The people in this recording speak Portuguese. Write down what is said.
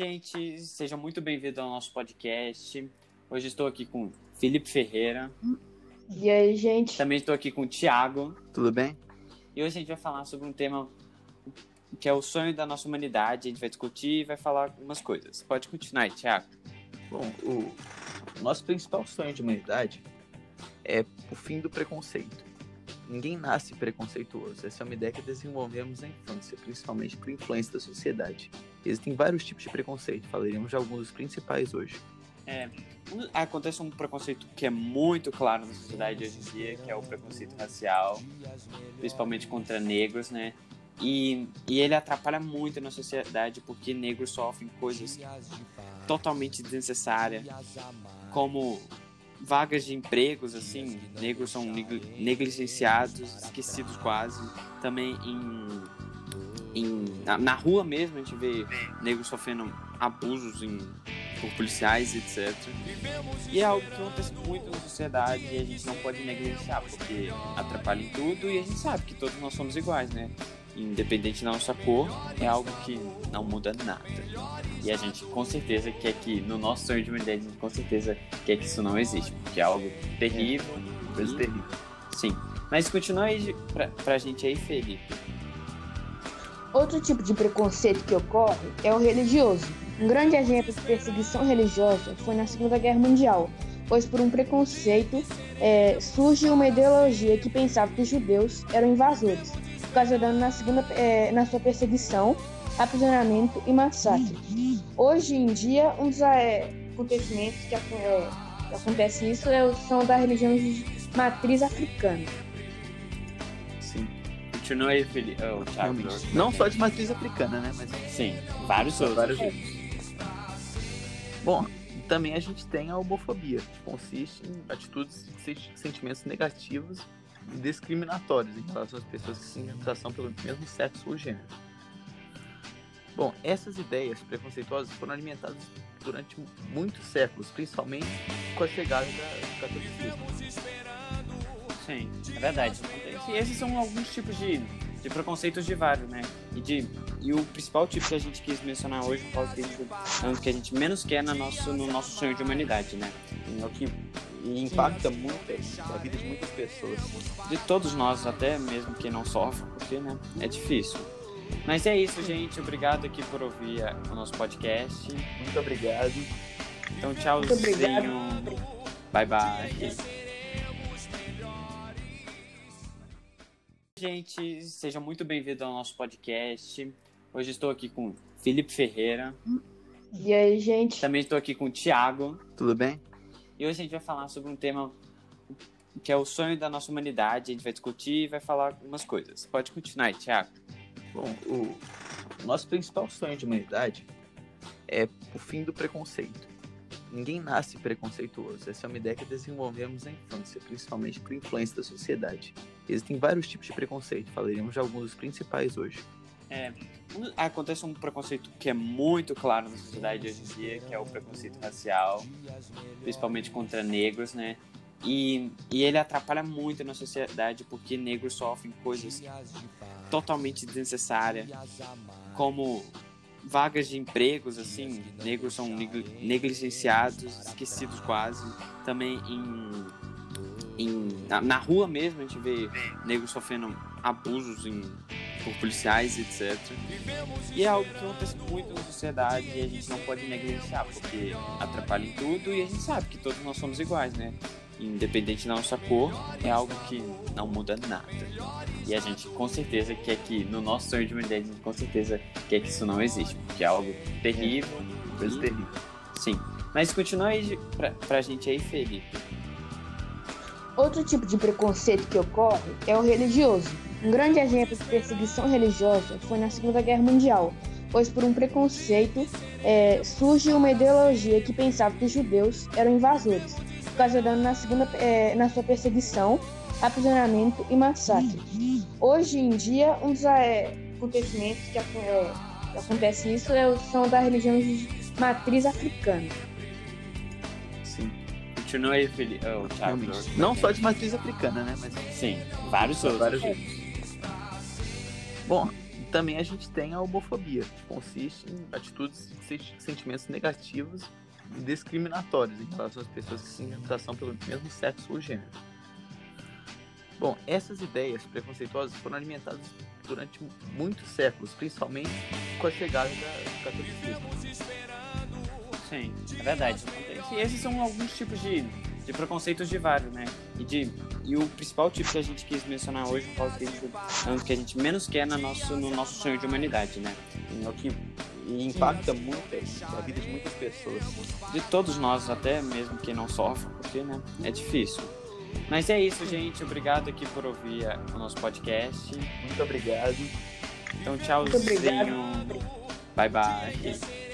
gente, seja muito bem-vindo ao nosso podcast. Hoje estou aqui com Felipe Ferreira. E aí, gente? Também estou aqui com o Thiago. Tudo bem? E hoje a gente vai falar sobre um tema que é o sonho da nossa humanidade. A gente vai discutir e vai falar algumas coisas. Pode continuar aí, Thiago. Bom, o nosso principal sonho de humanidade é o fim do preconceito. Ninguém nasce preconceituoso. Essa é uma ideia que desenvolvemos na infância, principalmente por influência da sociedade. Existem vários tipos de preconceito, falaremos de alguns dos principais hoje. É, acontece um preconceito que é muito claro na sociedade hoje em dia, que é o preconceito racial, principalmente contra negros, né? E, e ele atrapalha muito na sociedade porque negros sofrem coisas totalmente desnecessárias, como vagas de empregos, assim, negros são negligenciados, esquecidos quase. Também em, em na, na, rua mesmo a gente vê negros sofrendo abusos em, por policiais, etc. E é algo que acontece muito na sociedade e a gente não pode negligenciar, porque atrapalha em tudo e a gente sabe que todos nós somos iguais, né? Independente da nossa cor, é algo que não muda nada. E a gente com certeza quer que, no nosso sonho de humanidade, a gente com certeza quer que isso não existe, porque é algo terrível. É, coisa terrível. Sim. Mas continua aí pra, pra gente aí, Felipe. Outro tipo de preconceito que ocorre é o religioso. Um grande exemplo de perseguição religiosa foi na Segunda Guerra Mundial, pois por um preconceito é, surge uma ideologia que pensava que os judeus eram invasores ocasionando na, segunda, é, na sua perseguição, aprisionamento e massacre. Hoje em dia, um dos é, acontecimentos que, é, que, acontece isso é, são da religião de matriz africana. Sim. Continua aí, Felipe. Oh, Thiago. Não só de matriz africana, né? Mas... Sim, vários outros. Vários outros. Bom, também a gente tem a homofobia, que consiste em atitudes e sentimentos negativos discriminatórios em relação às pessoas que se identificação pelo mesmo sexo ou gênero. Bom, essas ideias preconceituosas foram alimentadas durante muitos séculos, principalmente com a chegada do catolicismo. Sim, é verdade. E esses são alguns tipos de, de preconceitos de vários, né? E, de, e o principal tipo que a gente quis mencionar hoje, por causa que é um que a gente menos quer no nosso, no nosso sonho de humanidade, né? É o que e impacta muito a vida de muitas pessoas. De todos nós, até mesmo quem não sofre, porque né, é difícil. Mas é isso, gente. Obrigado aqui por ouvir o nosso podcast. Muito obrigado. Então, tchauzinho. Bye, bye. Gente, seja muito bem-vindo ao nosso podcast. Hoje estou aqui com Felipe Ferreira. E aí, gente? Também estou aqui com o Thiago. Tudo bem? E hoje a gente vai falar sobre um tema que é o sonho da nossa humanidade. A gente vai discutir e vai falar algumas coisas. Pode continuar aí, Thiago. Bom, o nosso principal sonho de humanidade é o fim do preconceito. Ninguém nasce preconceituoso. Essa é uma ideia que desenvolvemos na infância, principalmente por influência da sociedade. Existem vários tipos de preconceito, falaremos de alguns dos principais hoje. É, acontece um preconceito que é muito claro na sociedade hoje em dia, que é o preconceito racial, principalmente contra negros, né? E, e ele atrapalha muito na sociedade porque negros sofrem coisas totalmente desnecessárias, como vagas de empregos, assim, negros são negligenciados, esquecidos quase. Também em, em na, na rua mesmo a gente vê negros sofrendo abusos em por policiais, etc. E é algo que acontece muito na sociedade e a gente não pode negligenciar, porque atrapalha em tudo e a gente sabe que todos nós somos iguais, né? Independente da nossa cor, é algo que não muda nada. E a gente com certeza quer que, no nosso sonho de humanidade, a gente com certeza quer que isso não existe, porque é algo terrível. É, coisa terrível. Sim. Mas continua aí pra, pra gente aí, Felipe. Outro tipo de preconceito que ocorre é o religioso um grande exemplo de perseguição religiosa foi na Segunda Guerra Mundial, pois por um preconceito é, surge uma ideologia que pensava que os judeus eram invasores, ocasionando na, segunda, é, na sua perseguição, aprisionamento e massacre. Hoje em dia, um dos é, acontecimentos que, é, que acontece isso é, são da religião de matriz africana. Continua aí, Felipe. Oh, Não só de matriz africana, né? Mas... Sim, vários outros. Vários outros. Bom, também a gente tem a homofobia, que consiste em atitudes e sentimentos negativos e discriminatórios em relação às pessoas que se identificação pelo mesmo sexo ou gênero. Bom, essas ideias preconceituosas foram alimentadas durante muitos séculos, principalmente com a chegada do catolicismo. Sim, é verdade. E esses são alguns tipos de, de preconceitos de vários, né? E, de, e o principal tipo que a gente quis mencionar hoje, por causa que a gente, é o que a gente menos quer no nosso, no nosso sonho de humanidade, né? É o que impacta muito a vida de muitas pessoas. De todos nós, até mesmo quem não sofre, porque né, é difícil. Mas é isso, gente. Obrigado aqui por ouvir o nosso podcast. Muito obrigado. Então, tchauzinho. Bye, bye.